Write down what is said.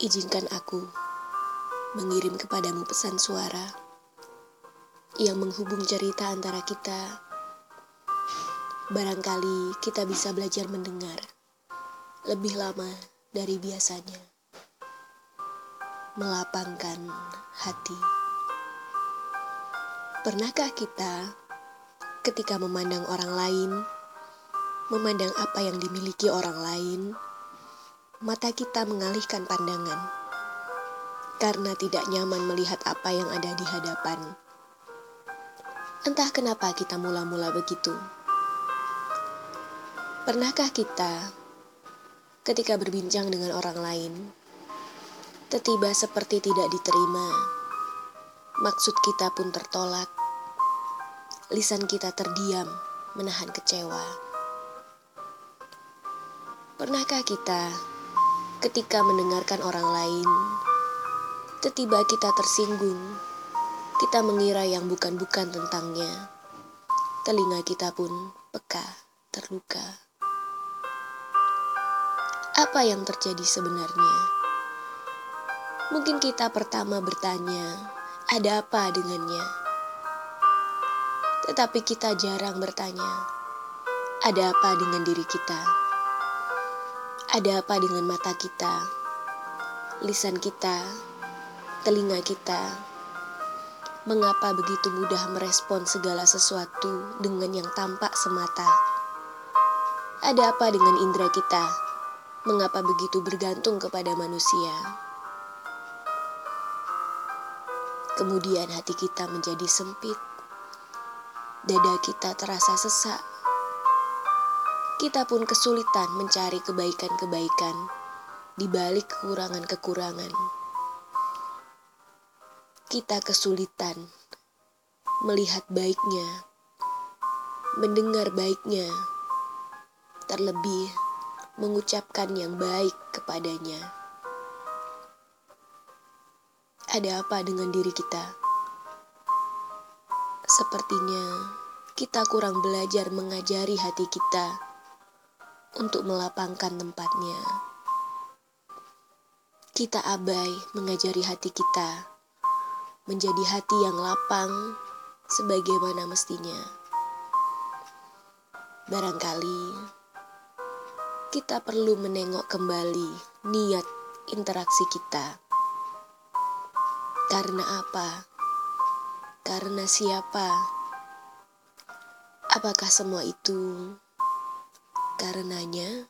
Izinkan aku mengirim kepadamu pesan suara yang menghubung cerita antara kita. Barangkali kita bisa belajar mendengar lebih lama dari biasanya, melapangkan hati. Pernahkah kita, ketika memandang orang lain, memandang apa yang dimiliki orang lain? Mata kita mengalihkan pandangan karena tidak nyaman melihat apa yang ada di hadapan. Entah kenapa kita mula-mula begitu. Pernahkah kita, ketika berbincang dengan orang lain, tiba seperti tidak diterima, maksud kita pun tertolak, lisan kita terdiam, menahan kecewa. Pernahkah kita ketika mendengarkan orang lain. Tiba kita tersinggung, kita mengira yang bukan-bukan tentangnya. Telinga kita pun peka, terluka. Apa yang terjadi sebenarnya? Mungkin kita pertama bertanya, ada apa dengannya? Tetapi kita jarang bertanya, ada apa dengan diri kita? Ada apa dengan mata kita, lisan kita, telinga kita? Mengapa begitu mudah merespon segala sesuatu dengan yang tampak semata? Ada apa dengan indera kita? Mengapa begitu bergantung kepada manusia? Kemudian hati kita menjadi sempit, dada kita terasa sesak, kita pun kesulitan mencari kebaikan-kebaikan di balik kekurangan-kekurangan. Kita kesulitan melihat baiknya, mendengar baiknya, terlebih mengucapkan yang baik kepadanya. Ada apa dengan diri kita? Sepertinya kita kurang belajar mengajari hati kita untuk melapangkan tempatnya. Kita abai mengajari hati kita menjadi hati yang lapang sebagaimana mestinya. Barangkali kita perlu menengok kembali niat interaksi kita. Karena apa? Karena siapa? Apakah semua itu Karenanya,